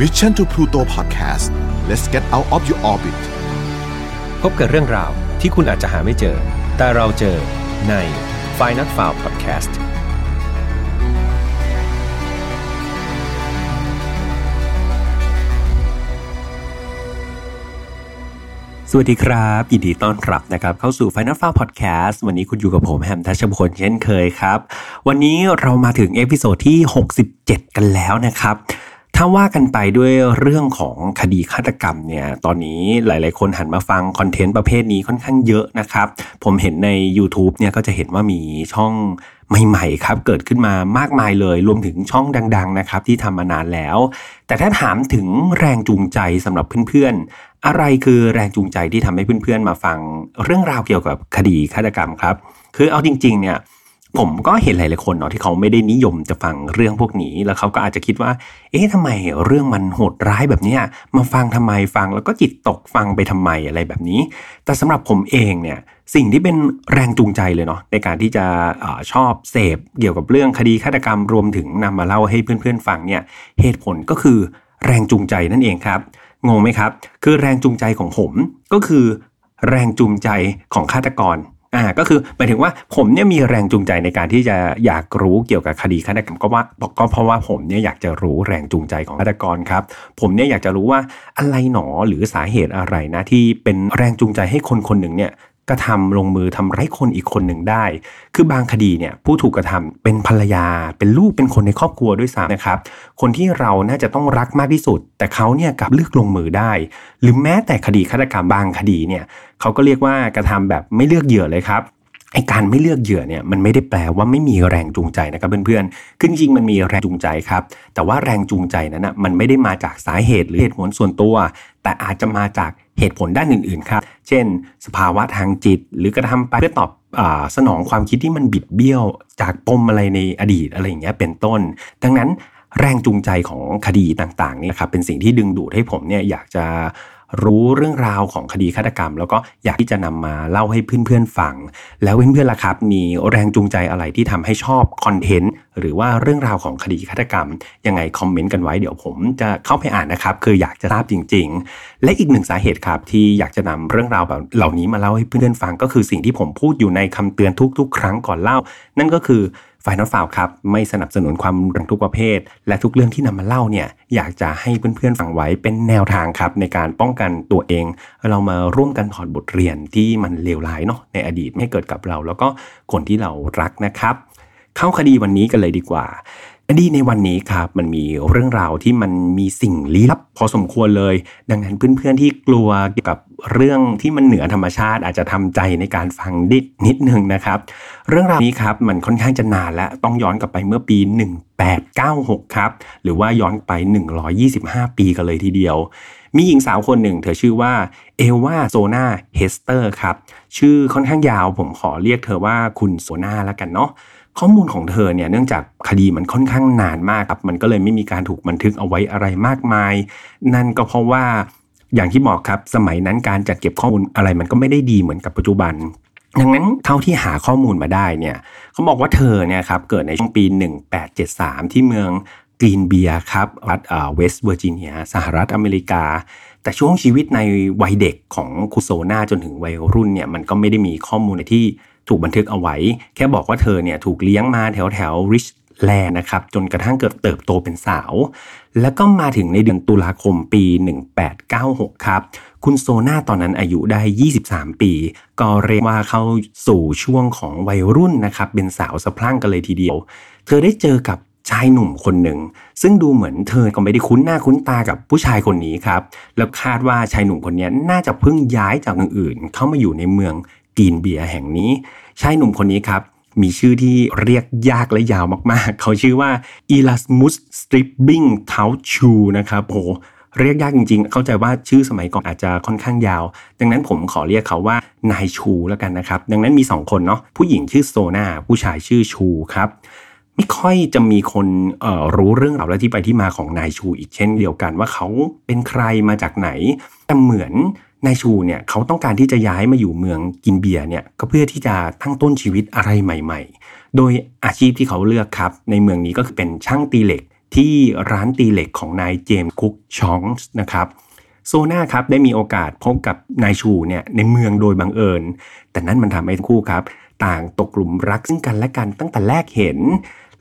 Mission to Pluto Podcast let's get out of your orbit พบกับเรื่องราวที่คุณอาจจะหาไม่เจอ แต่เราเจอใน f i n a l f i l e Podcast สวัสดีครับยินดีต้อนรับนะครับ เข้าสู่ Final f a r Podcast วันนี้คุณอยู่กับผมแฮมทัชพลเช่นเคยครับ วันนี้เรามาถึง episode ที่ 67 กันแล้วนะครับ ถ้าว่ากันไปด้วยเรื่องของคดีฆาตกรรมเนี่ยตอนนี้หลาย ๆ คนหันมาฟัง content ประเภทนี้ค่อนข้างเยอะนะครับ ผมเห็นใน YouTube เนี่ยก็จะเห็นว่ามีช่องใหม่ ๆ ครับ เกิดขึ้นมามากมายเลย รวมถึงช่องดัง ๆ นะครับ ที่ทำมานานแล้ว แต่ถ้าถามถึงแรงจูงใจสำหรับเพื่อน ๆ อะไรคือแรงจูงใจที่ทำให้เพื่อน ๆ มาฟังเรื่องราวเกี่ยวกับคดีฆาตกรรมครับ คือเอาจริง ๆ เนี่ย ผมก็เห็นหลายๆคนเนาะที่เขาไม่ได้นิยมจะฟังเรื่องพวกนี้ แล้วเขาก็อาจจะคิดว่า เอ๊ะทำไมเรื่องมันโหดร้ายแบบเนี้ยมาฟังทำไมฟังแล้วก็จิตตกฟังไปทำไมอะไรแบบนี้ แต่สำหรับผมเองเนี่ยสิ่งที่เป็นแรงจูงใจเลยเนาะในการที่จะอชอบเสพเกี่ยวกับเรื่องคดีฆาตกรรมรวมถึงนำมาเล่าให้เพื่อนๆฟังเนี่ยเหตุผลก็คือแรงจูงใจนั่นเองครับงงไหมครับ คือแรงจูงใจของผมก็คือ แรงจูงใจของฆาตกร อ่าก็คือหมายถึงว่าผมเนี่ยมีแรงจูงใจในการที่จะอยากรู้เกี่ยวกับคดีฆาตกรรมก็ว่าก็เพราะว่าผมเนี่ยอยากจะรู้แรงจูงใจของฆาตกรครับ ผมเนี่ยอยากจะรู้ว่าอะไรหนอหรือสาเหตุอะไรนะที่เป็นแรงจูงใจให้คนคนหนึ่งเนี่ย กระทำลงมือทำร้ายคนอีกคนหนึ่งได้ คือบางคดีเนี่ยผู้ถูกกระทำเป็นภรรยา เป็นลูกเป็นคนในครอบครัวด้วยซ้ำนะครับ คนที่เราน่าจะต้องรักมากที่สุด แต่เขาเนี่ยกลับเลือกลงมือได้ หรือแม้แต่คดีฆาตกรรมบางคดีเนี่ยเขาก็เรียกว่ากระทำแบบไม่เลือกเหยื่อเลยครับไอการไม่เลือกเหยื่อเนี่ยมันไม่ได้แปลว่าไม่มีแรงจูงใจนะครับเพื่อนๆคือจริงๆมันมีแรงจูงใจครับ แต่ว่าแรงจูงใจนั้นนะมันไม่ได้มาจากสาเหตุหรือเหตุผลส่วนตัว แต่อาจจะมาจาก เหตุผลด้านอื่นๆครับ เช่น สภาวะทางจิต หรือกระทำไปเพื่อตอบอสนองความคิดที่มันบิดเบี้ยว จากปมอะไรในอดีตอะไรอย่างเงี้ยเป็นต้น ดังนั้นแรงจูงใจของคดีต่างๆนี่ครับเป็นสิ่งที่ดึงดูดให้ผมเนี่ยอยากจะ รู้เรื่องราวของคดีฆาตกรรม แล้วก็อยากที่จะนำมาเล่าให้เพื่อนๆฟัง แล้วเพื่อนๆล่ะครับ มีแรงจูงใจอะไรที่ทำให้ชอบคอนเทนต์หรือว่าเรื่องราวของคดีฆาตกรรม ยังไงคอมเมนต์กันไว้เดี๋ยวผมจะเข้าไปอ่านนะครับ คืออยากจะทราบจริง ๆ และอีกหนึ่งสาเหตุครับที่อยากจะนำเรื่องราวแบบเหล่านี้มาเล่าให้เพื่อนๆฟัง ก็คือสิ่งที่ผมพูดอยู่ในคำเตือนทุก ๆ ครั้งก่อนเล่า นั่นก็คือ ฝ่ายนอตฟาวครับไม่สนับสนุนความรุนแรงทุกประเภท และทุกเรื่องที่นำมาเล่าเนี่ยอยากจะให้เพื่อนๆฟังไว้เป็นแนวทางครับในการป้องกันตัวเอง เรามาร่วมกันถอดบทเรียนที่มันเลวร้ายเนาะในอดีตไม่เกิดกับเรา แล้วก็คนที่เรารักนะครับ เข้าคดีวันนี้กันเลยดีกว่า คดีในวันนี้ครับมันมีเรื่องราวที่มันมีสิ่งลี้ลับ พอสมควรเลย ดังนั้นเพื่อนๆที่กลัวเกี่ยวกับเรื่องที่มันเหนือธรรมชาติอาจจะทำใจในการฟังนิดนิดนึงนะครับ เรื่องราวนี้ครับมันค่อนข้างจะนานและต้องย้อนกลับไปเมื่อปี 1896 ครับ หรือว่าย้อนไป 125 ปีกันเลยทีเดียว มีหญิงสาวคนหนึ่ง เธอชื่อว่าเอวาโซนาเฮสเตอร์ครับชื่อค่อนข้างยาวผมขอเรียกเธอว่าคุณโซนาแล้วกันเนาะ ข้อมูลของเธอเนี่ยเนื่องจากคดีมันค่อนข้างนานมากครับมันก็เลยไม่มีการถูกบันทึกเอาไว้อะไรมากมาย นั่นก็เพราะว่าอย่างที่บอกครับสมัยนั้นการจัดเก็บข้อมูลอะไรมันก็ไม่ได้ดีเหมือนกับปัจจุบัน ดังนั้นเท่าที่หาข้อมูลมาได้เนี่ยเขาบอกว่าเธอเนี่ยครับเกิดในช่วงปี 1873 ที่เมืองกรีนเบียครับรัฐเวสต์เวอร์จิเนียสหรัฐอเมริกา แต่ช่วงชีวิตในวัยเด็กของคุณโซนาจนถึงวัยรุ่นเนี่ยมันก็ไม่ได้มีข้อมูลในที่ ถูกบันทึกเอาไว้ แค่บอกว่าเธอเนี่ยถูกเลี้ยงมาแถวแถวริชแลนนะครับ จนกระทั่งเกิดเติบโตเป็นสาว แล้วก็มาถึงในเดือนตุลาคมปี 1896 ครับ คุณโซนาตอนนั้นอายุได้ 23 ปี ก็เรียกว่าเข้าสู่ช่วงของวัยรุ่นนะครับ เป็นสาวสะพรั่งกันเลยทีเดียว เธอได้เจอกับชายหนุ่มคนหนึ่ง ซึ่งดูเหมือนเธอก็ไม่ได้คุ้นหน้าคุ้นตากับผู้ชายคนนี้ครับ แล้วคาดว่าชายหนุ่มคนนี้น่าจะเพิ่งย้ายจากเมืองอื่น เข้ามาอยู่ในเมือง กีนเบียแห่งนี้ชายหนุ่มคนนี้ครับ มีชื่อที่เรียกยากและยาวมากๆ เขาชื่อว่าอีลัสมุสสตริปบิงเทาชูนะครับโหเรียกยากจริงๆ เข้าใจว่าชื่อสมัยก่อนอาจจะค่อนข้างยาว ดังนั้นผมขอเรียกเขาว่านายชูแล้วกันนะครับ ดังนั้นมี 2 คนเนาะ ผู้หญิงชื่อโซนาผู้ชายชื่อชูครับ ไม่ค่อยจะมีคนรู้เรื่องราวและที่ไปที่มาของนายชูอีกเช่นเดียวกันว่าเขาเป็นใครมาจากไหนแต่เหมือนนายชูเนี่ยเขาต้องการที่จะย้ายมาอยู่เมืองกินเบียเนี่ยก็เพื่อที่จะตั้งต้นชีวิตอะไรใหม่ ๆ โดยอาชีพที่เขาเลือกครับ ในเมืองนี้ก็คือเป็นช่างตีเหล็กที่ร้านตีเหล็กของนายเจมส์คุกชองส์นะครับโซนาครับได้มีโอกาสพบกับนายชูเนี่ยในเมืองโดยบังเอิญ แต่นั่นมันทำให้ทั้งคู่ครับ ต่างตกหลุมรักซึ่งกันและกันตั้งแต่แรกเห็น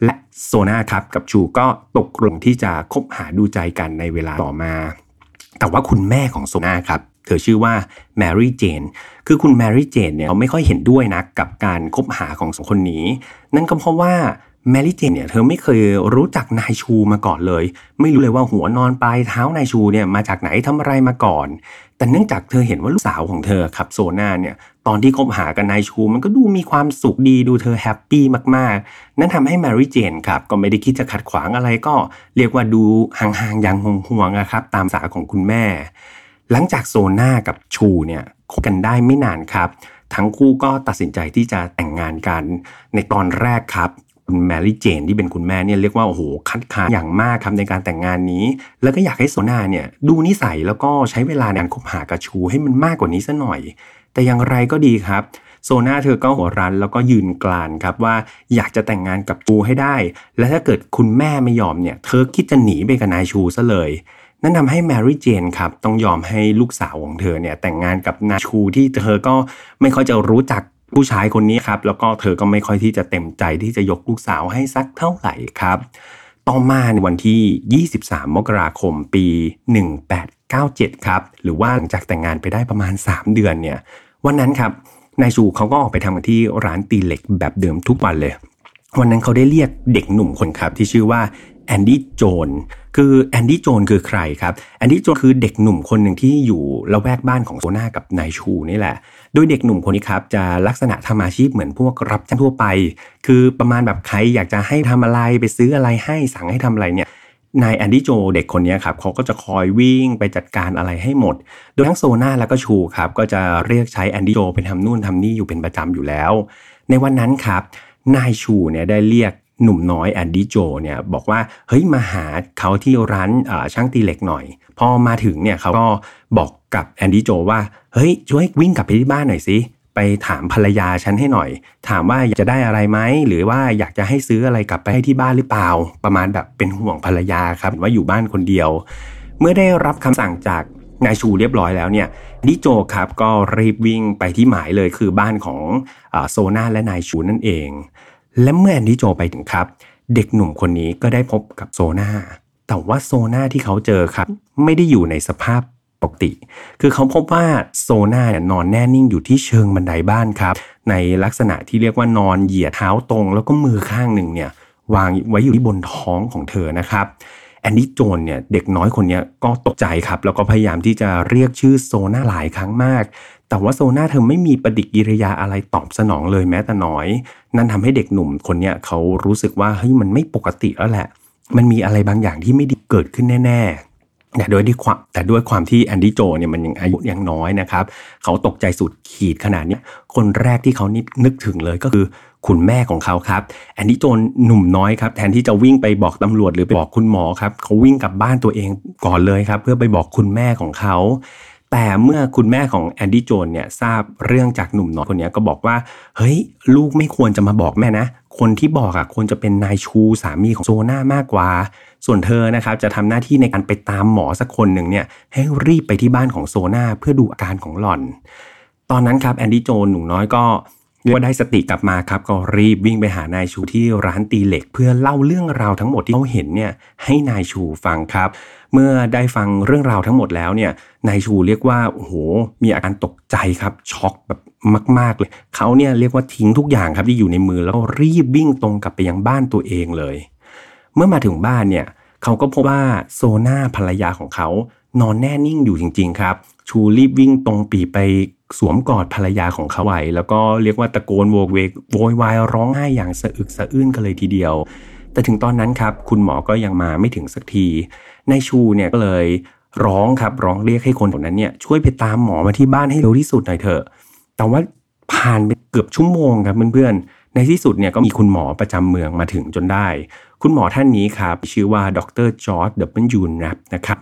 และโซนาครับกับชูก็ตกลงที่จะคบหาดูใจกันในเวลาต่อมา แต่ว่าคุณแม่ของโซนาครับเธอชื่อว่าแมรี่เจน คือคุณแมรี่เจนเนี่ยเขาไม่ค่อยเห็นด้วยนะกับการคบหาของสองคนนี้ นั่นก็เพราะว่าแมรี่เจนเนี่ยเธอไม่เคยรู้จักนายชูมาก่อนเลย ไม่รู้เลยว่าหัวนอนปลายเท้านายชูเนี่ยมาจากไหนทำอะไรมาก่อน แต่เนื่องจากเธอเห็นว่าลูกสาวของเธอครับโซนาเนี่ย ตอนที่คบหากับนายชู มันก็ดูมีความสุขดีดูเธอ happy มากๆ นั่นทำให้แมรี่เจนครับ ก็ไม่ได้คิดจะขัดขวางอะไรก็เรียกว่าดูห่างๆอย่างห่วงๆนะครับ ตามสาของคุณแม่ หลังจากโซน่ากับชูเนี่ยคบกันได้ไม่นานครับ ทั้งคู่ก็ตัดสินใจที่จะแต่งงานกัน ในตอนแรกครับคุณแมรี่เจนที่เป็นคุณแม่เนี่ยเรียกว่าโอ้โหคัดค้านอย่างมากครับในการแต่งงานนี้ แล้วก็อยากให้โซนาเนี่ยดูนิสัยแล้วก็ใช้เวลาในการคบหากับชูให้มันมากกว่านี้ซะหน่อย แต่อย่างไรก็ดีครับโซนาเธอก็หัวรันแล้วก็ยืนกลานครับว่าอยากจะแต่งงานกับชูให้ได้ และถ้าเกิดคุณแม่ไม่ยอมเนี่ยเธอคิดจะหนีไปกับนายชูซะเลย นั่นทำให้แมรี่เจนครับต้องยอมให้ลูกสาวของเธอเนี่ยแต่งงานกับนายชูที่เธอก็ไม่ค่อยจะรู้จักผู้ชายคนนี้ครับแล้วก็เธอก็ไม่ค่อยที่จะเต็มใจที่จะยกลูกสาวให้สักเท่าไหร่ครับต่อมาในวันที่ 23 มกราคมปี 1897 ครับ หรือว่าหลังจากแต่งงานไปได้ประมาณ 3 เดือนเนี่ย วันนั้นครับนายชูเขาก็ออกไปทำงานที่ร้านตีเหล็กแบบเดิมทุกวันเลย วันนั้นเขาได้เรียกเด็กหนุ่มคนครับที่ชื่อว่าแอนดี้โจนคือแอนดี้โจนคือใครครับแอนดี้โจนคือเด็กหนุ่มคนหนึ่งที่อยู่ละแวกบ้านของโซนากับนายชูนี่แหละ โดยเด็กหนุ่มคนนี้ครับจะลักษณะทำอาชีพเหมือนพวกรับจ้างทั่วไป คือประมาณแบบใครอยากจะให้ทำอะไรไปซื้ออะไรให้สั่งให้ทำอะไรเนี่ย นายแอนดี้โจเด็กคนนี้ครับเขาก็จะคอยวิ่งไปจัดการอะไรให้หมด โดยทั้งโซนาแล้วก็ชูครับก็จะเรียกใช้แอนดี้โจไปทำนู่นทำนี่อยู่เป็นประจำอยู่แล้ว ในวันนั้นครับนายชูเนี่ยได้เรียกหนุ่มน้อยแอนดี้โจเนี่ยบอกว่าเฮ้ยมาหาเขาที่ร้านช่างตีเหล็กหน่อย พอมาถึงเนี่ยเขาก็บอกกับแอนดี้โจว่าเฮ้ยช่วยวิ่งกลับไปที่บ้านหน่อยสิ ไปถามภรรยาฉันให้หน่อย ถามว่าอยากจะได้อะไรไหมหรือว่าอยากจะให้ซื้ออะไรกลับไปให้ที่บ้านหรือเปล่า ประมาณแบบเป็นห่วงภรรยาครับว่าอยู่บ้านคนเดียว เมื่อได้รับคำสั่งจากนายชูเรียบร้อยแล้วเนี่ยดิโจครับก็รีบวิ่งไปที่หมายเลยคือบ้านของโซนาและนายชูนั่นเอง และเมื่อนดี้โจไปถึงครับ เด็กหนุ่มคนนี้ก็ได้พบกับโซนาแต่ว่าโซนาที่เขาเจอครับ ไม่ได้อยู่ในสภาพ ปกติ คือเขาพบว่าโซนาเนี่ยนอนแน่นิ่งอยู่ที่เชิงบันไดบ้านครับ ในลักษณะที่เรียกว่านอนเหยียดเท้าตรง แล้วก็มือข้างหนึ่งเนี่ยวางไว้อยู่ที่บนท้องของเธอนะครับแอนดี้โจเนี่ยเด็กน้อยคนนี้ก็ตกใจครับ แล้วก็พยายามที่จะเรียกชื่อโซนาหลายครั้งมาก แต่ว่าโซนาเธอไม่มีปฏิกิริยาอะไรตอบสนองเลยแม้แต่น้อย นั่นทำให้เด็กหนุ่มคนนี้เขารู้สึกว่าเฮ้ยมันไม่ปกติแล้วแหละ มันมีอะไรบางอย่างที่ไม่ดีเกิดขึ้นแน่ๆ แต่ด้วยที่ความแต่ด้วยความที่แอนดี้โจเนี่ยมันยังอายุยังน้อยนะครับ เขาตกใจสุดขีดขนาดนี้คนแรกที่เขานึกถึงเลยก็คือคุณแม่ของเขาครับแอนดี้โจนหนุ่มน้อยครับแทนที่จะวิ่งไปบอกตำรวจหรือไปบอกคุณหมอครับเขาวิ่งกลับบ้านตัวเองก่อนเลยครับ เพื่อไปบอกคุณแม่ของเขา แต่เมื่อคุณแม่ของแอนดี้โจนเนี่ยทราบเรื่องจากหนุ่มน้อยคนนี้ก็บอกว่า เฮ้ย ลูกไม่ควรจะมาบอกแม่นะ คนที่บอกอะควรจะเป็นนายชูสามีของโซน่ามากกว่า ส่วนเธอนะครับจะทำหน้าที่ในการไปตามหมอสักคนหนึ่งเนี่ยให้รีบไปที่บ้านของโซน่าเพื่อดูอาการของหล่อน ตอนนั้นครับแอนดี้โจนหนุ่มน้อยก็ ว่าได้สติกลับมาครับก็รีบวิ่งไปหานายชูที่ร้านตีเหล็ก เพื่อเล่าเรื่องราวทั้งหมดที่เขาเห็นเนี่ยให้นายชูฟังครับ เมื่อได้ฟังเรื่องราวทั้งหมดแล้วเนี่ยนายชูเรียกว่าโอ้โหมีอาการตกใจครับช็อกแบบมาก ๆ เลยเขาเนี่ยเรียกว่าทิ้งทุกอย่างครับที่อยู่ในมือแล้วก็รีบวิ่งตรงกลับไปยังบ้านตัวเองเลย เมื่อมาถึงบ้านเนี่ยเขาก็พบว่าโซนาภรรยาของเขานอนแน่นิ่งอยู่จริง ๆ ครับ ชูรีบวิ่งตรงปีไป สวมกอดภรรยาของเขาไว้แล้วก็เรียกว่าตะโกนโวกเวกโวยวายร้องไห้อย่างสะอึกสะอื้นกันเลยทีเดียว แต่ถึงตอนนั้นครับ คุณหมอก็ยังมาไม่ถึงสักทีนายชูเนี่ยก็เลยร้องครับร้องเรียกให้คนคนนั้นเนี่ยช่วยไปตามหมอมาที่บ้านให้เร็วที่สุดหน่อยเถอะ แต่ว่าผ่านไปเกือบชั่วโมงครับเพื่อนๆ ในที่สุดเนี่ยก็มีคุณหมอประจำเมืองมาถึงจนได้ คุณหมอท่านนี้ครับ ชื่อว่าดรจอร์จดับเบิลยูแนปนะครับ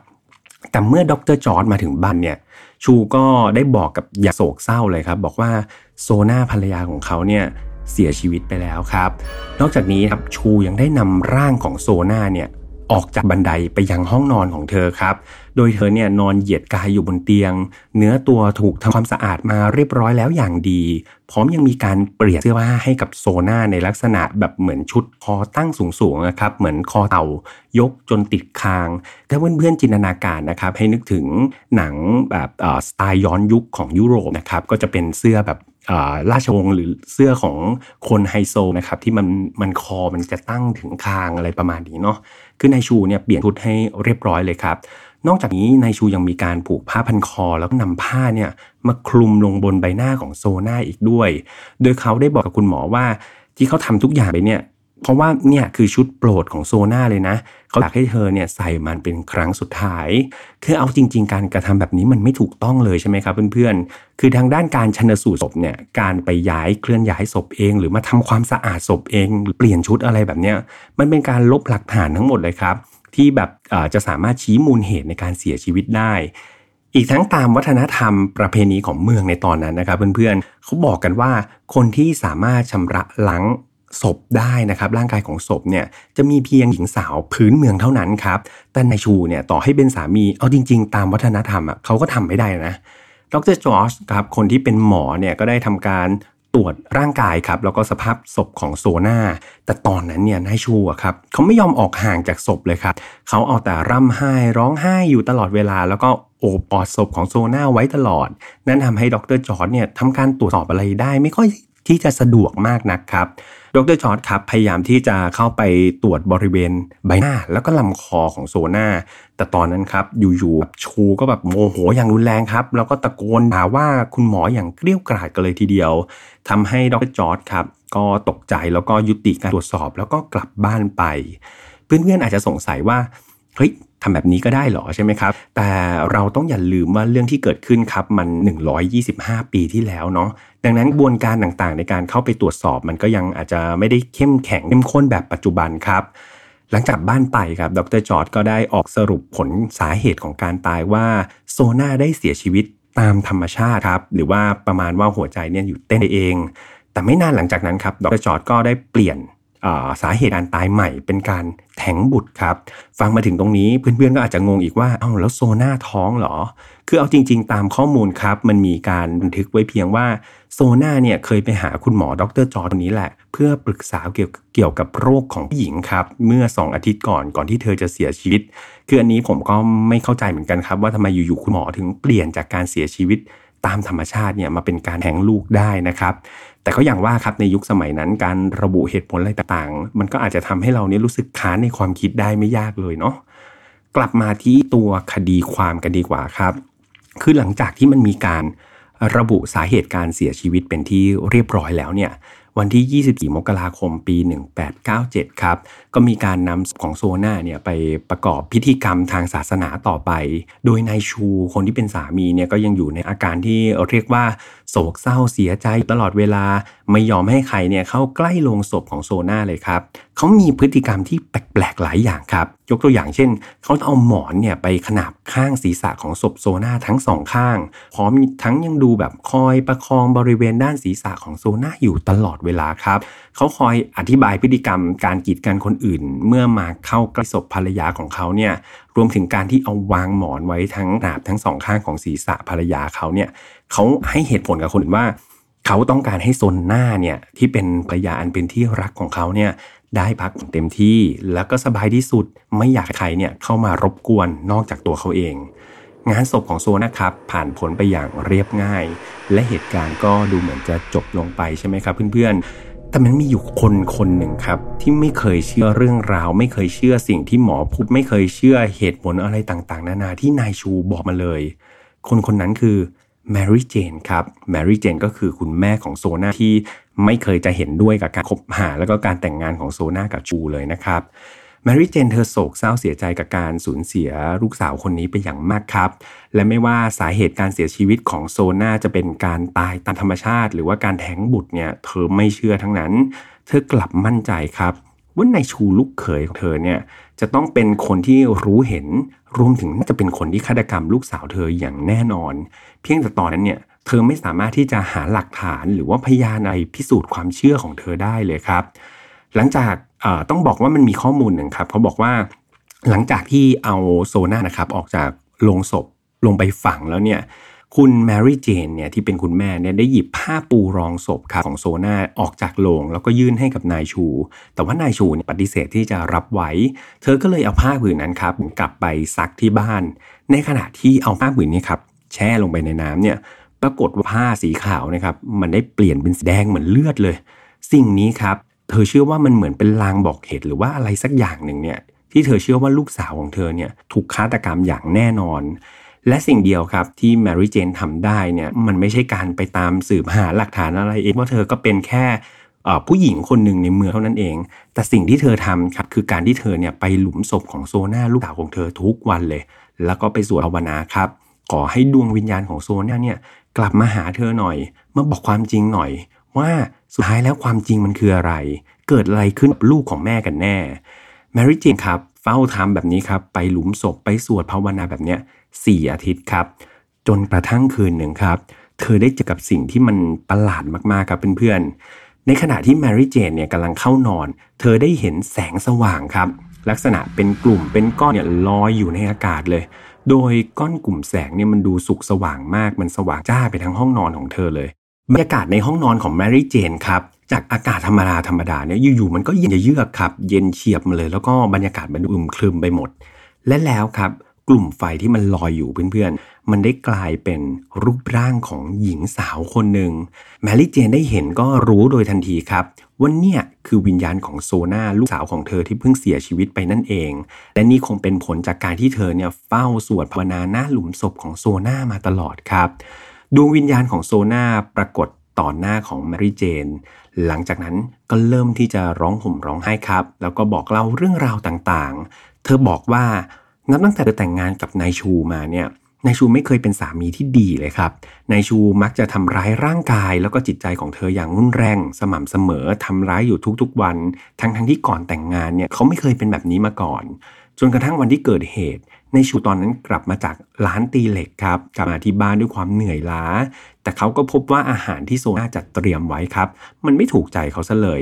แต่เมื่อดรจอร์จมาถึงบ้านเนี่ย ชูก็ได้บอกกับอย่างโศกเศร้าเลยครับ บอกว่าโซนาภรรยาของเขาเนี่ยเสียชีวิตไปแล้วครับ นอกจากนี้ครับชูยังได้นำร่างของโซนาเนี่ย ออกจากบันไดไปยังห้องนอนของเธอครับ โดยเธอเนี่ยนอนเหยียดกายอยู่บนเตียง เนื้อตัวถูกทำความสะอาดมาเรียบร้อยแล้วอย่างดี พร้อมยังมีการเปลี่ยนเสื้อผ้าให้กับโซน่าในลักษณะแบบเหมือนชุดคอตั้งสูงๆนะครับ เหมือนคอเต่ายกจนติดคาง ถ้าเพื่อนๆจินตนาการนะครับให้นึกถึงหนังแบบสไตล์ย้อนยุคของยุโรปนะครับก็จะเป็นเสื้อแบบ ราชวงศ์หรือเสื้อของคนไฮโซนะครับที่มันมันคอมันจะตั้งถึงคางอะไรประมาณนี้เนาะคือนายชูเนี่ยเปลี่ยนชุดให้เรียบร้อยเลยครับนอกจากนี้นายชูยังมีการผูกผ้าพันคอ แล้วก็นำผ้าเนี่ยมาคลุมลงบนใบหน้าของโซน่าอีกด้วย โดยเขาได้บอกกับคุณหมอว่าที่เขาทำทุกอย่างไปเนี่ย เพราะว่าเนี่ยคือชุดโปรดของโซนาเลยนะ เขาอยากให้เธอเนี่ยใส่มันเป็นครั้งสุดท้าย คือเอาจริง ๆ การกระทำแบบนี้มันไม่ถูกต้องเลยใช่ไหมครับเพื่อนๆ คือทางด้านการชนสูตรศพเนี่ย การไปย้ายเคลื่อนย้ายศพเอง หรือมาทำความสะอาดศพเองเปลี่ยนชุดอะไรแบบเนี้ย มันเป็นการลบหลักฐานทั้งหมดเลยครับ ที่แบบจะสามารถชี้มูลเหตุในการเสียชีวิตได้อีกทั้งตามวัฒนธรรมประเพณีของเมืองในตอนนั้นนะครับเพื่อนๆเขาบอกกันว่าคนที่สามารถชำระล้าง ศพได้นะครับร่างกายของศพเนี่ยจะมีเพียงหญิงสาวพื้นเมืองเท่านั้นครับแต่นายชูเนี่ยต่อให้เป็นสามีเอาจริง ๆ ตามวัฒนธรรมอะเขาก็ทำไม่ได้นะดรจอร์จครับคนที่เป็นหมอเนี่ยก็ได้ทำการตรวจร่างกายครับแล้วก็สภาพศพของโซนาแต่ตอนนั้นเนี่ยนายชูครับเขาไม่ยอมออกห่างจากศพเลยครับเขาเอาแต่ร่ำไห้ร้องไห้อยู่ตลอดเวลา แล้วก็โอบกอดศพของโซนาไว้ตลอด นั่นทำให้ดรจอร์จเนี่ยทำการตรวจสอบอะไรได้ ไม่ค่อยที่จะสะดวกมากนักครับ ดรจอร์จครับพยายามที่จะเข้าไปตรวจบริเวณใบหน้า แล้วก็ลำคอของโซนาแต่ตอนนั้นครับอยู่ๆชูก็แบบโมโหอย่างรุนแรงครับ แล้วก็ตะโกนด่าว่าคุณหมออย่างเกรี้ยวกราดกันเลยทีเดียวทำให้ดรจอร์จครับก็ตกใจแล้วก็ยุติการตรวจสอบ แล้วก็กลับบ้านไป เพื่อนๆอาจจะสงสัยว่าเฮ้ย ทำแบบนี้ก็ได้หรอใช่ไหมครับ แต่เราต้องอย่าลืมว่าเรื่องที่เกิดขึ้นครับมัน 125 ปีที่แล้วเนาะดังนั้นกระบวนการต่างๆ ในการเข้าไปตรวจสอบมันก็ยังอาจจะไม่ได้เข้มแข็งเข้มข้นแบบปัจจุบันครับหลังจากบ้านไปครับ ดรจอร์ดก็ได้ออกสรุปผลสาเหตุของการตายว่าโซนาได้เสียชีวิตตามธรรมชาติครับ หรือว่าประมาณว่าหัวใจเนี่ยอยู่เต้นเอง แต่ไม่นานหลังจากนั้นครับ ดรจอร์ดก็ได้เปลี่ยน สาเหตุการตายใหม่เป็นการแท้งบุตรครับ ฟังมาถึงตรงนี้เพื่อนๆก็อาจจะงงอีกว่าเอ้าแล้วโซน่าท้องเหรอ คือเอาจริง ๆ ตามข้อมูลครับ มันมีการบันทึกไว้เพียงว่าโซน่าเนี่ยเคยไปหาคุณหมอดรจอร์คนนี้แหละ เพื่อปรึกษาเกี่ยวเกี่ยวกับโรคของผู้หญิงครับ เมื่อ 2 อาทิตย์ก่อนก่อนที่เธอจะเสียชีวิต คืออันนี้ผมก็ไม่เข้าใจเหมือนกันครับ ว่าทำไมอยู่ๆคุณหมอถึงเปลี่ยนจากการเสียชีวิตตามธรรมชาติเนี่ยมาเป็นการแท้งลูกได้นะครับ แต่ก็อย่างว่าครับในยุคสมัยนั้น การระบุเหตุผลอะไรต่างๆ มันก็อาจจะทำให้เราเนี่ยรู้สึกค้านในความคิดได้ไม่ยากเลยเนาะกลับมาที่ตัวคดีความกันดีกว่าครับ คือหลังจากที่มันมีการระบุสาเหตุการเสียชีวิตเป็นที่เรียบร้อยแล้วเนี่ย วันที่ 24 มกราคมปี 1897 ครับ ก็มีการนำของโซนาเนี่ยไปประกอบพิธีกรรมทางศาสนาต่อไป โดยนายชูคนที่เป็นสามีเนี่ยก็ยังอยู่ในอาการที่เรียกว่าโศกเศร้าเสียใจตลอดเวลาไม่ยอมให้ใครเนี่ยเข้าใกล้โลงศพของโซนาเลยครับเขามีพฤติกรรมที่แปลกๆหลายอย่างครับ ยกตัวอย่างเช่นเขาเอาหมอนเนี่ยไปขนาบข้างศีรษะของศพโซนาทั้งสองข้าง พร้อมทั้งยังดูแบบคอยประคองบริเวณด้านศีรษะของโซนาอยู่ตลอดเวลาครับเขาคอยอธิบายพฤติกรรมการกีดกันคนอื่น เมื่อมาเข้าใกล้ศพภรรยาของเขาเนี่ยรวมถึงการที่เอาวางหมอนไว้ทั้งหนาบทั้งสองข้างของศีรษะภรรยาเขาเนี่ยเขาให้เหตุผลกับคนอื่นว่า เขาต้องการให้โซนหน้าเนี่ยที่เป็นภรรยาอันเป็นที่รักของเขาเนี่ยได้พักเต็มที่แล้วก็สบายที่สุดไม่อยากใครเนี่ยเข้ามารบกวนนอกจากตัวเขาเอง งานศพของโซนะครับ ผ่านผลไปอย่างเรียบง่าย และเหตุการณ์ก็ดูเหมือนจะจบลงไปใช่ไหมครับเพื่อนๆ แต่มันมีอยู่คนคนหนึ่งครับ ที่ไม่เคยเชื่อเรื่องราว ไม่เคยเชื่อสิ่งที่หมอพูดไม่เคยเชื่อเหตุผลอะไรต่างๆ นานาที่นายชูบอกมาเลย คนคนนั้นคือ แมรี่เจนครับ แมรี่เจนก็คือคุณแม่ของโซนาที่ไม่เคยจะเห็นด้วยกับการคบหาแล้วก็การแต่งงานของโซนากับชูเลยนะครับ แมรี่เจนเธอโศกเศร้าเสียใจกับการสูญเสียลูกสาวคนนี้ไปอย่างมากครับ และไม่ว่าสาเหตุการเสียชีวิตของโซนาจะเป็นการตายตามธรรมชาติ หรือว่าการแท้งบุตรเนี่ยเธอไม่เชื่อทั้งนั้น เธอกลับมั่นใจครับว่านายชูลูกเขยของเธอเนี่ยจะต้องเป็นคนที่รู้เห็น รวมถึงน่าจะเป็นคนที่ฆาตกรรมลูกสาวเธออย่างแน่นอน เพียงแต่ตอนนั้นเนี่ยเธอไม่สามารถที่จะหาหลักฐานหรือว่าพยานอะไรพิสูจน์ความเชื่อของเธอได้เลยครับ หลังจากต้องบอกว่ามันมีข้อมูลหนึ่งครับเขาบอกว่าหลังจากที่เอาโซน่านะครับออกจากโลงศพลงไปฝังแล้วเนี่ยคุณแมรี่เจนเนี่ยที่เป็นคุณแม่เนี่ยได้หยิบผ้าปูรองศพครับของโซนาออกจากโลง แล้วก็ยื่นให้กับนายชู แต่ว่านายชูเนี่ยปฏิเสธที่จะรับไว้ เธอก็เลยเอาผ้าผืนนั้นครับกลับไปซักที่บ้าน ในขณะที่เอาผ้าผืนนี้ครับ แช่ลงไปในน้ำเนี่ยปรากฏว่าผ้าสีขาวนะครับมันได้เปลี่ยนเป็นสีแดงเหมือนเลือดเลย สิ่งนี้ครับเธอเชื่อว่ามันเหมือนเป็นลางบอกเหตุหรือว่าอะไรสักอย่างหนึ่งเนี่ยที่เธอเชื่อว่าลูกสาวของเธอเนี่ยถูกฆาตกรรมอย่างแน่นอน และสิ่งเดียวครับที่แมรี่เจนทำได้เนี่ยมันไม่ใช่การไปตามสืบหาหลักฐานอะไรเองว่าเธอก็เป็นแค่ผู้หญิงคนหนึ่งในเมืองเท่านั้นเอง แต่สิ่งที่เธอทำครับคือการที่เธอเนี่ยไปหลุมศพของโซนาลูกสาวของเธอทุกวันเลย แล้วก็ไปสวดภาวนาครับ ขอให้ดวงวิญญาณของโซนาเนี่ยกลับมาหาเธอหน่อยมาบอกความจริงหน่อย ว่าสุดท้ายแล้วความจริงมันคืออะไร เกิดอะไรขึ้นกับลูกของแม่กันแน่แมรี่เจนครับเฝ้าทำแบบนี้ครับไปหลุมศพไปสวดภาวนาแบบเนี้ยสี่อาทิตย์ครับ จนกระทั่งคืนหนึ่งครับ เธอได้เจอกับสิ่งที่มันประหลาดมากๆครับเพื่อนๆในขณะที่แมรี่เจนเนี่ยกำลังเข้านอน เธอได้เห็นแสงสว่างครับ ลักษณะเป็นกลุ่มเป็นก้อนเนี่ยลอยอยู่ในอากาศเลย โดยก้อนกลุ่มแสงเนี่ยมันดูสุกสว่างมากมันสว่างจ้าไปทั้งห้องนอนของเธอเลยบรรยากาศในห้องนอนของแมรี่เจนครับจากอากาศธรรมดาธรรมดาเนี่ยอยู่ๆมันก็เย็นเยือกครับ เย็นเฉียบมาเลย แล้วก็บรรยากาศมันอึมครึมไปหมด และแล้วครับ กลุ่มไฟที่มันลอยอยู่เพื่อนๆ มันได้กลายเป็นรูปร่างของหญิงสาวคนหนึ่งแมรี่เจนได้เห็นก็รู้โดยทันทีครับ ว่าเนี่ยคือวิญญาณของโซนาลูกสาวของเธอที่เพิ่งเสียชีวิตไปนั่นเอง และนี่คงเป็นผลจากการที่เธอเนี่ยเฝ้าสวดภาวนาหน้าหลุมศพของโซนามาตลอดครับ ดวงวิญญาณของโซนาปรากฏต่อหน้าของแมรี่เจน หลังจากนั้นก็เริ่มที่จะร้องห่มร้องไห้ครับ แล้วก็บอกเล่าเรื่องราวต่างๆ เธอบอกว่านับตั้งแต่เธอแต่งงานกับนายชูมาเนี่ย นายชูไม่เคยเป็นสามีที่ดีเลยครับ นายชูมักจะทำร้ายร่างกายแล้วก็จิตใจของเธออย่างรุนแรง สม่ำเสมอทำร้ายอยู่ทุกๆวัน ทั้งๆทที่ก่อนแต่งงานเนี่ยเขาไม่เคยเป็นแบบนี้มาก่อน จนกระทั่งวันที่เกิดเหตุในชูตอนนั้นกลับมาจากร้านตีเหล็กครับ กลับมาที่บ้านด้วยความเหนื่อยล้า แต่เขาก็พบว่าอาหารที่โซน่าจัดเตรียมไว้ครับ มันไม่ถูกใจเขาซะเลย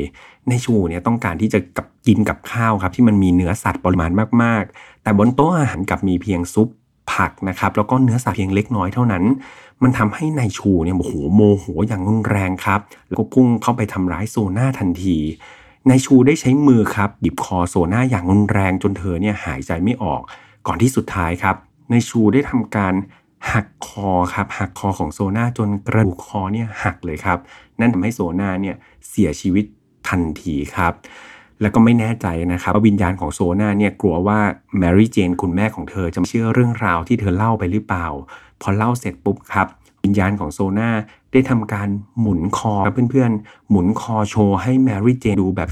ในชูเนี่ยต้องการที่จะกับกินกับข้าวครับที่มันมีเนื้อสัตว์ปริมาณมากๆ แต่บนโต๊ะอาหารกับมีเพียงซุป ผักนะครับแล้วก็เนื้อสัตว์เพียงเล็กน้อยเท่านั้น มันทำให้นายชูเนี่ยโอ้โหโมโหอย่างรุนแรงครับ แล้วก็พุ่งเข้าไปทำร้ายโซน่าทันทีนายชูได้ใช้มือครับบีบคอโซน่าอย่างรุนแรงจนเธอเนี่ยหายใจไม่ออก ก่อนที่สุดท้ายครับในชูได้ทำการหักคอครับหักคอของโซนาจนกระดูกคอเนี่ยหักเลยครับ นั่นทำให้โซนาเนี่ยเสียชีวิตทันทีครับ แล้วก็ไม่แน่ใจนะครับว่าวิญญาณของโซนาเนี่ยกลัวว่าแมรี่เจนคุณแม่ของเธอจะเชื่อเรื่องราวที่เธอเล่าไปหรือเปล่า พอเล่าเสร็จปุ๊บครับ วิญญาณของโซนาได้ทำการหมุนคอครับเพื่อนๆ หมุนคอโชว์ให้แมรี่เจนดูแบบ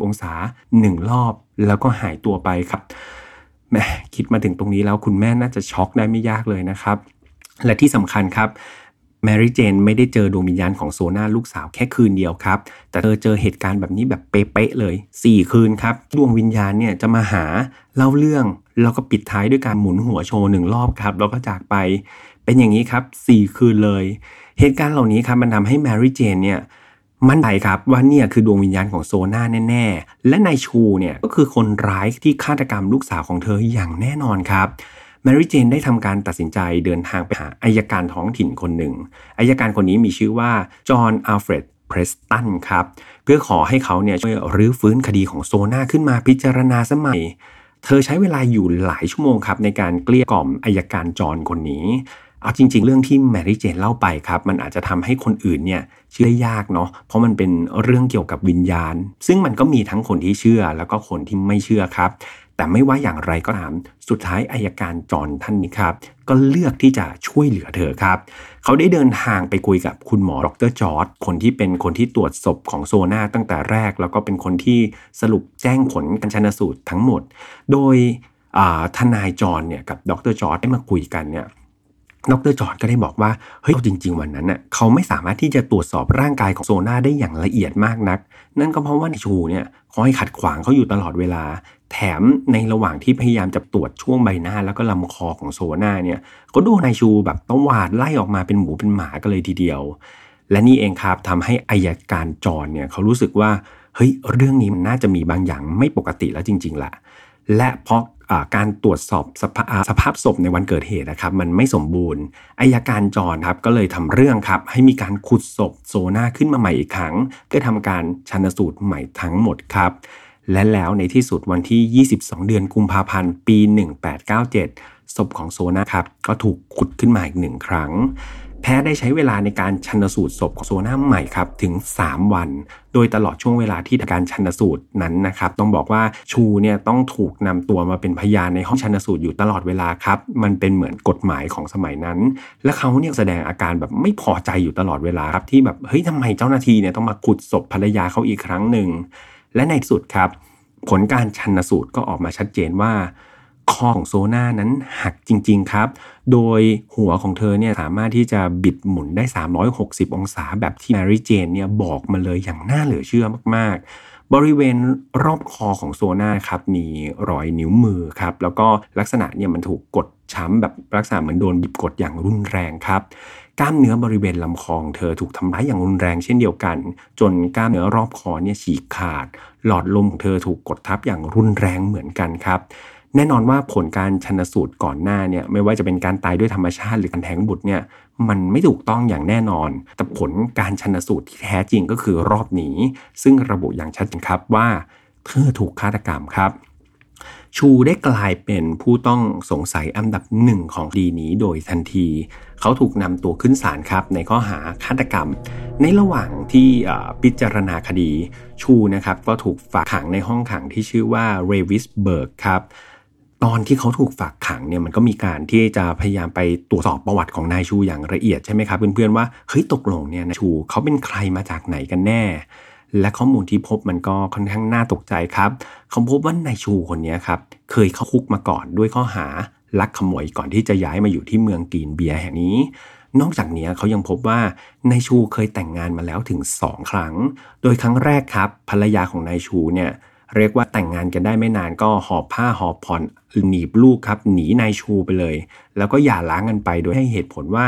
360 องศา 1 รอบ แล้วก็หายตัวไปครับแม่คิดมาถึงตรงนี้แล้วคุณแม่น่าจะช็อกได้ไม่ยากเลยนะครับ และที่สำคัญครับ แมรี่เจนไม่ได้เจอดวงวิญญาณของโซนาลูกสาวแค่คืนเดียวครับ แต่เธอเจอเหตุการณ์แบบนี้แบบเป๊ะเลย 4 คืนครับ ดวงวิญญาณเนี่ยจะมาหาเล่าเรื่องแล้วก็ปิดท้ายด้วยการหมุนหัวโชว์หนึ่งรอบครับ แล้วก็จากไปเป็นอย่างนี้ครับ 4 คืนเลย เหตุการณ์เหล่านี้ครับมันทำให้แมรี่เจนเนี่ยมั่นใจครับว่าเนี่ยคือดวงวิญญาณของโซนาแน่ๆ และนายชูเนี่ยก็คือคนร้ายที่ฆาตกรรมลูกสาวของเธออย่างแน่นอนครับ แมรี่เจนได้ทำการตัดสินใจเดินทางไปหาอายการท้องถิ่นคนหนึ่งอายการคนนี้มีชื่อว่าจอห์นอัลเฟรดเพรสตันครับเพื่อขอให้เขาเนี่ยช่วยรื้อฟื้นคดีของโซนาขึ้นมาพิจารณาสมัย เธอใช้เวลาอยู่หลายชั่วโมงครับในการเกลี้ยกล่อมอายการจอห์นคนนี้เอาจริง ๆ เรื่องที่แมรี่เจนเล่าไปครับ มันอาจจะทำให้คนอื่นเนี่ยเชื่อยากเนาะเพราะมันเป็นเรื่องเกี่ยวกับวิญญาณ ซึ่งมันก็มีทั้งคนที่เชื่อแล้วก็คนที่ไม่เชื่อครับ แต่ไม่ว่าอย่างไรก็ตาม สุดท้ายอัยการจอห์นท่านนี้ครับ ก็เลือกที่จะช่วยเหลือเธอครับ เขาได้เดินทางไปคุยกับคุณหมอดรจอร์จคนที่เป็นคนที่ตรวจศพของโซนาตั้งแต่แรก แล้วก็เป็นคนที่สรุปแจ้งผลการชนสูตรทั้งหมด โดยทนายจอห์นเนี่ยกับดรจอร์จได้มาคุยกันเนี่ยดรจอร์จก็ได้บอกว่า เฮ้ยจริง ๆ วันนั้นน่ะเขาไม่สามารถที่จะตรวจสอบร่างกายของโซนาได้อย่างละเอียดมากนัก นั่นก็เพราะว่าในชูเนี่ย คอยขัดขวางเขาอยู่ตลอดเวลา แถมในระหว่างที่พยายามจะตรวจช่วงใบหน้าแล้วก็ลำคอของโซนาเนี่ยก็ดูนายชูแบบต้องวาดไล่ออกมาเป็นหมูเป็นหมากันเลยทีเดียว และนี่เองครับทำให้อายการจอร์เนี่ยเขารู้สึกว่าเฮ้ยเรื่องนี้มันน่าจะมีบางอย่างไม่ปกติแล้วจริงๆแหละและเพราะ การตรวจสอบสภาสภาพศพในวันเกิดเหตุนะครับมันไม่สมบูรณ์อายการจรครับก็เลยทำเรื่องครับให้มีการขุดศพโซนาขึ้นมาใหม่อีกครั้งเพื่อทำการชันสูตรใหม่ทั้งหมดครับและแล้วในที่สุดวันที่ 22 เดือนกุมภาพันธ์ปี 1897 ศพของโซนาครับก็ถูกขุดขึ้นมาอีกหนึ่งครั้ง แพทย์ได้ใช้เวลาในการชันสูตรศพของโซน่าใหม่ครับถึง 3 วัน โดยตลอดช่วงเวลาที่การชันสูตรนั้นนะครับต้องบอกว่าชูเนี่ยต้องถูกนำตัวมาเป็นพยานในห้องชันสูตรอยู่ตลอดเวลาครับมันเป็นเหมือนกฎหมายของสมัยนั้น และเขาเนี่ยแสดงอาการแบบไม่พอใจอยู่ตลอดเวลาครับที่แบบเฮ้ยทำไมเจ้าหน้าที่เนี่ยต้องมาขุดศพภรรยาเขาอีกครั้งหนึ่งและในสุดครับ ผลการชันสูตรก็ออกมาชัดเจนว่า คอของโซน่านั้นหักจริง ๆ ครับ โดยหัวของเธอเนี่ยสามารถที่จะบิดหมุนได้ 360 องศาแบบที่แมรี่เจนเนี่ยบอกมาเลยอย่างน่าเหลือเชื่อมาก ๆบริเวณรอบคอของโซน่าครับมีรอยนิ้วมือครับแล้วก็ลักษณะเนี่ยมันถูกกดช้ำแบบลักษณะเหมือนโดนบีบกดอย่างรุนแรงครับกล้ามเนื้อบริเวณลำคอของเธอถูกทำร้ายอย่างรุนแรงเช่นเดียวกัน จนกล้ามเนื้อรอบคอเนี่ยฉีกขาด หลอดลมของเธอถูกกดทับอย่างรุนแรงเหมือนกันครับ แน่นอนว่าผลการชนสูตรก่อนหน้าเนี่ยไม่ว่าจะเป็นการตายด้วยธรรมชาติหรือการแท้งบุตรเนี่ยมันไม่ถูกต้องอย่างแน่นอน แต่ผลการชนสูตรที่แท้จริงก็คือรอบนี้ ซึ่งระบุอย่างชัดเจนครับว่าเธอถูกฆาตกรรมครับชูได้กลายเป็นผู้ต้องสงสัยอันดับหนึ่งของคดีนี้โดยทันที เขาถูกนำตัวขึ้นศาลครับ ในข้อหาฆาตกรรม ในระหว่างที่พิจารณาคดี ชูนะครับก็ถูกฝากขังในห้องขังที่ชื่อว่าเรวิสเบิร์กครับ ตอนที่เขาถูกฝากขังเนี่ยมันก็มีการที่จะพยายามไปตรวจสอบประวัติของนายชูอย่างละเอียดใช่ไหมครับเพื่อนๆว่าเฮ้ยตกลงเนี่ยนายชูเขาเป็นใครมาจากไหนกันแน่ และข้อมูลที่พบมันก็ค่อนข้างน่าตกใจครับ เขาพบว่านายชูคนนี้ครับเคยเข้าคุกมาก่อนด้วยข้อหาลักขโมยก่อนที่จะย้ายมาอยู่ที่เมืองกีนเบียแห่งนี้ นอกจากนี้เขายังพบว่านายชูเคยแต่งงานมาแล้วถึง 2 ครั้ง โดยครั้งแรกครับภรรยาของนายชูเนี่ย เรียกว่าแต่งงานกันได้ไม่นานก็หอบผ้าหอบผ่อนหนีบลูกครับหนีนายชูไปเลย แล้วก็อย่าล้างกันไปโดยให้เหตุผลว่า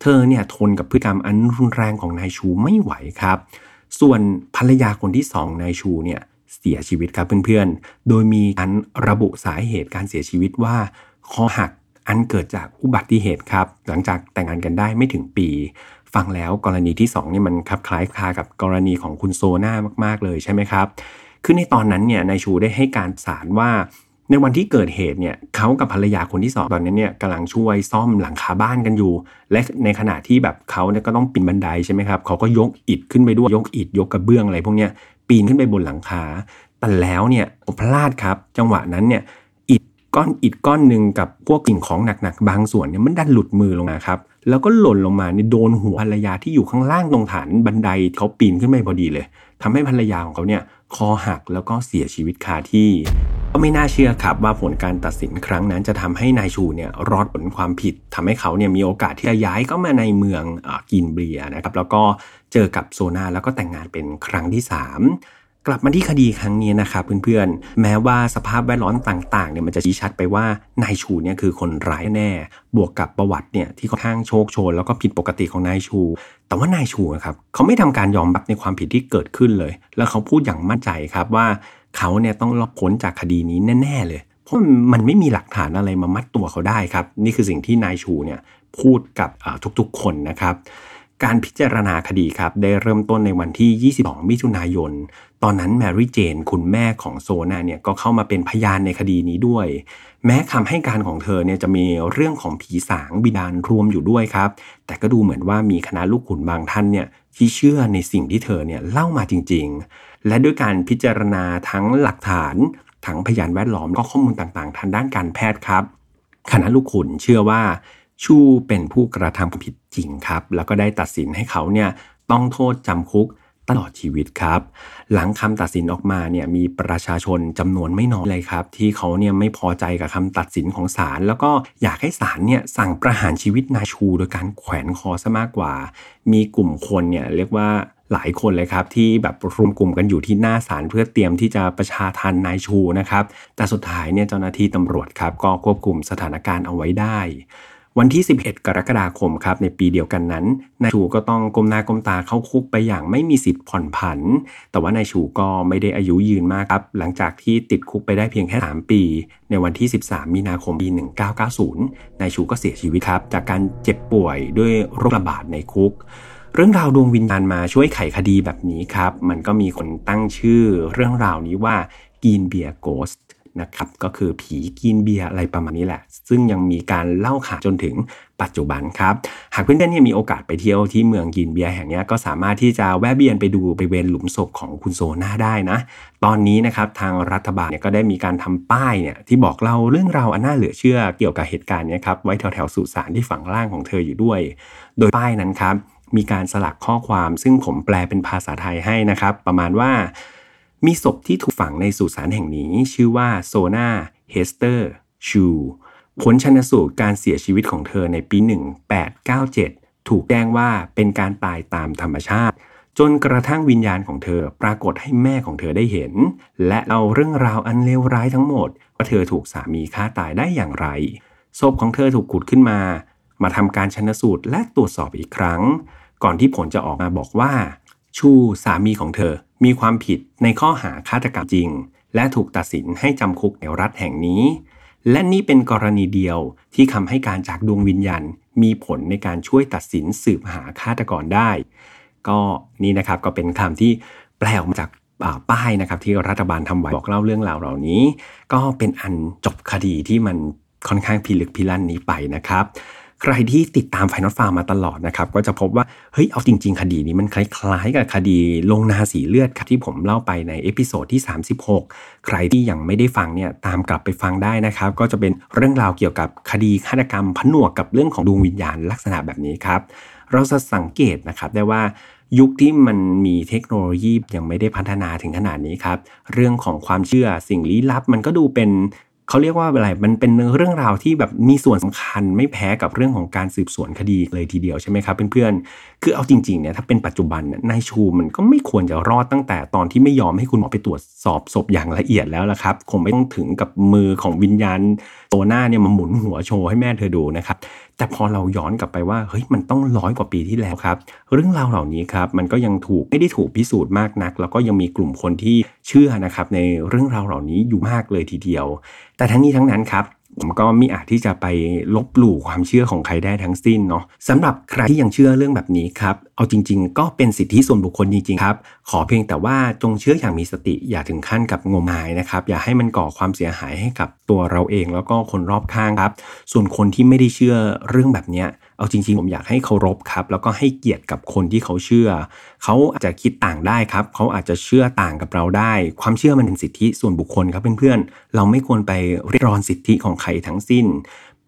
เธอเนี่ยทนกับพฤติกรรมอันรุนแรงของนายชูไม่ไหวครับ ส่วนภรรยาคนที่สองนายชูเนี่ยเสียชีวิตครับเพื่อนๆ โดยมีการระบุสาเหตุการเสียชีวิตว่าคอหักอันเกิดจากอุบัติเหตุครับ หลังจากแต่งงานกันได้ไม่ถึงปี ฟังแล้วกรณีที่2นี่มันคล้ายคลากับกรณีของคุณโซน่ามากๆเลยใช่ไหมครับ คือในตอนนั้นเนี่ยนายชูได้ให้การสารว่า ในวันที่เกิดเหตุเนี่ยเขากับภรรยาคนที่สองตอนนั้นเนี่ยกำลังช่วยซ่อมหลังคาบ้านกันอยู่ และในขณะที่แบบเขาเนี่ยก็ต้องปีนบันไดใช่ไหมครับเขาก็ยกอิฐขึ้นไปด้วยยกอิฐยกกระเบื้องอะไรพวกเนี้ยปีนขึ้นไปบนหลังคาแต่แล้วเนี่ยพลาดครับ จังหวะนั้นเนี่ยอิฐก้อนอิฐก้อนหนึ่งกับพวกกิ่งของหนักๆ บางส่วนเนี่ยมันดันหลุดมือลงมาครับแล้วก็หล่นลงมาเนี่ยโดนหัวภรรยาที่อยู่ข้างล่างตรงฐานบันไดเขาปีนขึ้นไปพอดีเลยทำให้ภรรยาของเขาเนี่ย คอหักแล้วก็เสียชีวิตคาที่ ก็ไม่น่าเชื่อครับว่าผลการตัดสินครั้งนั้นจะทำให้นายชูเนี่ยรอดผลความผิดทำให้เขาเนี่ยมีโอกาสที่จะย้ายเข้ามาในเมืองอกินเบียนะครับแล้วก็เจอกับโซนาแล้วก็แต่งงานเป็นครั้งที่ 3 กลับมาที่คดีครั้งนี้นะครับเพื่อนๆ แม้ว่าสภาพแวดล้อมต่างๆเนี่ยมันจะชี้ชัดไปว่านายชูเนี่ยคือคนร้ายแน่ บวกกับประวัติเนี่ยที่ค่อนข้างโชคโชน แล้วก็ผิดปกติของนายชู แต่ว่านายชูครับเขาไม่ทำการยอมรับในความผิดที่เกิดขึ้นเลย แล้วเขาพูดอย่างมั่นใจครับว่าเขาเนี่ยต้องรอดพ้นจากคดีนี้แน่ๆเลยเพราะมันไม่มีหลักฐานอะไรมามัดตัวเขาได้ครับ นี่คือสิ่งที่นายชูเนี่ยพูดกับทุกๆคนนะครับการพิจารณาคดีครับได้เริ่มต้นในวันที่ 22 มิถุนายนตอนนั้นแมรี่เจน คุณแม่ของโซนาเนี่ยก็เข้ามาเป็นพยานในคดีนี้ด้วย แม้คำให้การของเธอเนี่ยจะมีเรื่องของผีสางบิดาลรวมอยู่ด้วยครับ แต่ก็ดูเหมือนว่ามีคณะลูกขุนบางท่านเนี่ยที่เชื่อในสิ่งที่เธอเนี่ยเล่ามาจริง ๆ และด้วยการพิจารณาทั้งหลักฐาน ทั้งพยานแวดล้อมก็ข้อมูลต่างๆ ทางด้านการแพทย์ครับ คณะลูกขุนเชื่อว่าชูเป็นผู้กระทำผิดจริงครับ แล้วก็ได้ตัดสินให้เขาเนี่ยต้องโทษจำคุก ตลอดชีวิตครับ หลังคำตัดสินออกมาเนี่ยมีประชาชนจำนวนไม่น้อยเลยครับ ที่เขาเนี่ยไม่พอใจกับคำตัดสินของศาลแล้วก็อยากให้ศาลเนี่ยสั่งประหารชีวิตนายชูโดยการแขวนคอซะมากกว่า มีกลุ่มคนเนี่ยเรียกว่าหลายคนเลยครับที่แบบรวมกลุ่มกันอยู่ที่หน้าศาลเพื่อเตรียมที่จะประชาทันนายชูนะครับ แต่สุดท้ายเนี่ยเจ้าหน้าที่ตำรวจครับก็ควบคุมสถานการณ์เอาไว้ได้ วันที่ 11 กรกฎาคมครับในปีเดียวกันนั้นนายชูก็ต้องก้มหน้าก้มตาเข้าคุกไปอย่างไม่มีสิทธิ์ผ่อนผัน แต่ว่านายชูก็ไม่ได้อายุยืนมากครับ หลังจากที่ติดคุกไปได้เพียงแค่ 3 ปี ในวันที่ 13 มีนาคมปี 1990นายชูก็เสียชีวิตครับ จากการเจ็บป่วยด้วยโรคระบาดในคุกเรื่องราวดวงวิญญาณมาช่วยไขคดีแบบนี้ครับ มันก็มีคนตั้งชื่อเรื่องราวนี้ว่ากีนเบียโกส์ นะครับก็คือผีกินเบียร์อะไรประมาณนี้แหละ ซึ่งยังมีการเล่าขานจนถึงปัจจุบันครับ หากเพื่อนๆเนี่ยมีโอกาสไปเที่ยวที่เมืองกินเบียร์แห่งนี้ก็สามารถที่จะแวะเวียนไปดูบริเวณหลุมศพของคุณโซนาได้นะ ตอนนี้นะครับทางรัฐบาลเนี่ยก็ได้มีการทำป้ายเนี่ยที่บอกเล่าเรื่องราวอันน่าเหลือเชื่อเกี่ยวกับเหตุการณ์นี้ครับไว้แถวๆสุสานที่ฝั่งล่างของเธออยู่ด้วย โดยป้ายนั้นครับมีการสลักข้อความซึ่งผมแปลเป็นภาษาไทยให้นะครับ ประมาณว่า มีศพที่ถูกฝังในสุสานแห่งนี้ ชื่อว่าโซนาเฮสเตอร์ชูผลชันสูตรการเสียชีวิตของเธอในปี 1897 ถูกแจ้งว่าเป็นการตายตามธรรมชาติ จนกระทั่งวิญญาณของเธอปรากฏให้แม่ของเธอได้เห็น และเอาเรื่องราวอันเลวร้ายทั้งหมดว่าเธอถูกสามีฆ่าตายได้อย่างไรศพของเธอถูกขุดขึ้นมา มาทำการชันสูตรและตรวจสอบอีกครั้ง ก่อนที่ผลจะออกมาบอกว่า ชูสามีของเธอ มีความผิดในข้อหาฆาตกรรมจริง และถูกตัดสินให้จำคุกในรัฐแห่งนี้ และนี่เป็นกรณีเดียวที่คำให้การจากดวงวิญญาณมีผลในการช่วยตัดสินสืบหาฆาตกรได้ ก็นี่นะครับก็เป็นคำที่แปลออกมาจากป้ายนะครับที่รัฐบาลทำไว้บอกเล่าเรื่องราวเหล่านี้ ก็เป็นอันจบคดีที่มันค่อนข้างพิลึกพิลั่นนี้ไปนะครับ ใครที่ติดตาม File Not Found มาตลอดนะครับก็จะพบว่าเฮ้ยเอาจริง ๆ คดีนี้มันคล้ายๆ กับคดีโรงนาสีเลือดครับที่ผมเล่าไปใน episode ที่ 36 ใครที่ยังไม่ได้ฟังเนี่ยตามกลับไปฟังได้นะครับ ก็จะเป็นเรื่องราวเกี่ยวกับคดีฆาตกรรมผนวกกับเรื่องของดวงวิญญาณลักษณะแบบนี้ครับเราจะสังเกตนะครับได้ว่ายุคที่มันมีเทคโนโลยียังไม่ได้พัฒนาถึงขนาดนี้ครับ เรื่องของความเชื่อสิ่งลี้ลับมันก็ดูเป็น เขาเรียกว่าอะไรมันเป็นเรื่องราวที่แบบมีส่วนสำคัญไม่แพ้กับเรื่องของการสืบสวนคดีเลยทีเดียวใช่ไหมครับเพื่อนๆคือเอาจริงๆเนี่ยถ้าเป็นปัจจุบันนายชูมันก็ไม่ควรจะรอดตั้งแต่ตอนที่ไม่ยอมให้คุณหมอไปตรวจสอบศพอย่างละเอียดแล้วละครับคงไม่ต้องถึงกับมือของวิญญาณตัวหน้าเนี่ยมาหมุนหัวโชว์ให้แม่เธอดูนะครับ แต่พอเราย้อนกลับไปว่าเฮ้ยมันต้องร้อยกว่าปีที่แล้วครับ เรื่องราวเหล่านี้ครับมันก็ยังถูกไม่ได้ถูกพิสูจน์มากนัก แล้วก็ยังมีกลุ่มคนที่เชื่อนะครับในเรื่องราวเหล่านี้อยู่มากเลยทีเดียว แต่ทั้งนี้ทั้งนั้นครับ ก็ไม่อาจที่จะไปลบหลู่ความเชื่อของใครได้ทั้งสิ้นเนาะสำหรับใครที่ยังเชื่อเรื่องแบบนี้ครับเอาจริง ๆ ก็เป็นสิทธิส่วนบุคคลจริงๆครับขอเพียงแต่ว่าจงเชื่ออย่างมีสติอย่าถึงขั้นกับงมงายนะครับอย่าให้มันก่อความเสียหายให้กับตัวเราเอง แล้วก็คนรอบข้างครับ ส่วนคนที่ไม่ได้เชื่อเรื่องแบบเนี้ย เอาจริงๆ ผมอยากให้เคารพครับ แล้วก็ให้เกียรติกับคนที่เขาเชื่อ เขาอาจจะคิดต่างได้ครับ เขาอาจจะเชื่อต่างกับเราได้ ความเชื่อมันเป็นสิทธิส่วนบุคคลครับเพื่อนๆ เราไม่ควรไปเรียกร้องสิทธิของใครทั้งสิ้น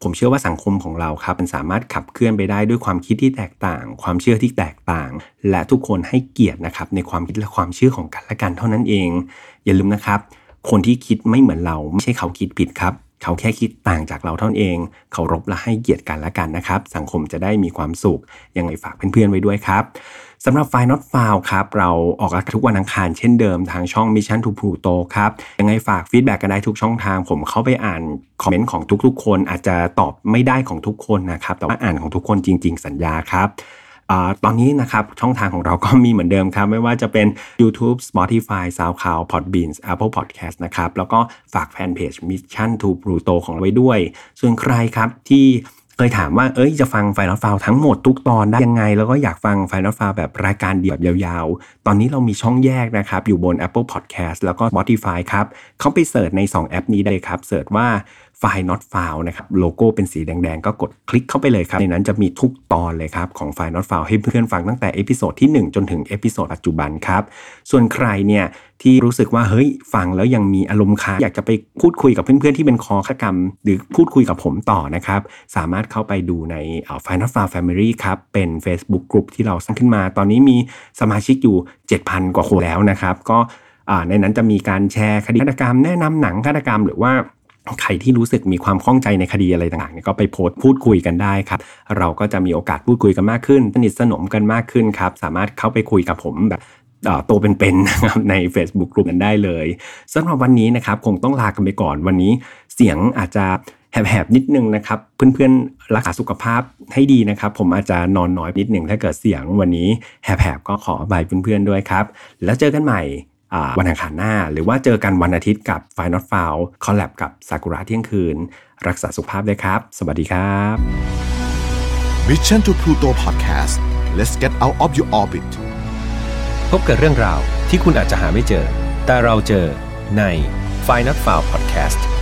ผมเชื่อว่าสังคมของเราครับมันสามารถขับเคลื่อนไปได้ด้วยความคิดที่แตกต่าง ความเชื่อที่แตกต่าง และทุกคนให้เกียรตินะครับในความคิดและความเชื่อของกันและกันเท่านั้นเอง อย่าลืมนะครับ คนที่คิดไม่เหมือนเราไม่ใช่เขาคิดผิดครับ เขาแค่คิดต่างจากเราเท่านั้นเอง เคารพและให้เกียรติกันและกันนะครับ สังคมจะได้มีความสุข ยังไงฝากเพื่อนๆไว้ด้วยครับสำหรับไฟล์ not f i l ครับ เราออกอากาศทุกวันอังคารเช่นเดิมทางช่อง Mission to Pluto ครับ ยังไงฝาก feedback กันได้ทุกช่องทาง ผมเข้าไปอ่านคอมเมนต์ของทุกๆ คนอาจจะตอบไม่ได้ของทุกคนนะครับ แต่ว่าอ่านของทุกคนจริง ๆ สัญญาครับ ตอนนี้นะครับช่องทางของเราก็มีเหมือนเดิมครับ ไม่ว่าจะเป็น YouTube Spotify SoundCloud Podbean Apple Podcast นะครับ แล้วก็ฝากแฟนเพจ Mission to Pluto ของเราไว้ด้วย ส่วนใครครับที่เคยถามว่า เอ้ย จะฟัง File Not Found ทั้งหมดทุกตอนได้ยังไง แล้วก็อยากฟัง File Not Found แบบรายการเดี่ยวยาวๆ ตอนนี้เรามีช่องแยกนะครับ อยู่บน Apple Podcast แล้วก็ Spotify ครับ เข้าไป search ใน 2 แอปนี้ได้ครับ search ว่า File Not Found นะครับโลโก้เป็นสีแดงๆ ก็กดคลิกเข้าไปเลยครับ ในนั้นจะมีทุกตอนเลยครับของไฟล์ not file ให้เพื่อนฟังตั้งแต่ episode ที่ 1 จนถึง episode ปัจจุบันครับ ส่วนใครเนี่ยที่รู้สึกว่าเฮ้ยฟังแล้วยังมีอารมณ์ค้างอยากจะไปพูดคุยกับเพื่อนๆที่เป็นคอฆกรรม หรือพูดคุยกับผมต่อนะครับ สามารถเข้าไปดูในไฟล์ not file family ครับ เป็น Facebook Group ที่เราสร้างขึ้นมา ตอนนี้มีสมาชิกอยู่ 7,000 กว่าคนแล้วนะครับ ก็ในนั้นจะมีการแชร์คดีฆาตกรรมแนะนำหนังฆาตกรรมหรือว่า ใครที่รู้สึกมีความข้องใจในคดีอะไรต่างๆเนี่ยก็ไปโพสต์พูดคุยกันได้ครับ เราก็จะมีโอกาสพูดคุยกันมากขึ้น สนิทสนมกันมากขึ้นครับ สามารถเข้าไปคุยกับผมแบบโตเป็นๆนะครับใน Facebook กลุ่มกันได้เลยสำหรับวันนี้นะครับคงต้องลากันไปก่อนวันนี้ เสียงอาจจะแหบๆนิดนึงนะครับเพื่อนๆรักษาสุขภาพให้ดีนะครับ ผมอาจจะนอนน้อยนิดหนึ่งถ้าเกิดเสียงวันนี้แหบๆก็ขออบายเพื่อนๆด้วยครับ แล้วเจอกันใหม่ วันอังคารหน้า หรือว่าเจอกันวันอาทิตย์กับ f i n a l f o u l คอลแลบกับซากุระเที่ยงคืน รักษาสุขภาพด้วยครับ สวัสดีครับ Mission to Pluto Podcast let's get out of your orbit พบกับเรื่องราวที่คุณอาจจะหาไม่เจอ แต่เราเจอใน f i n a l f i l e Podcast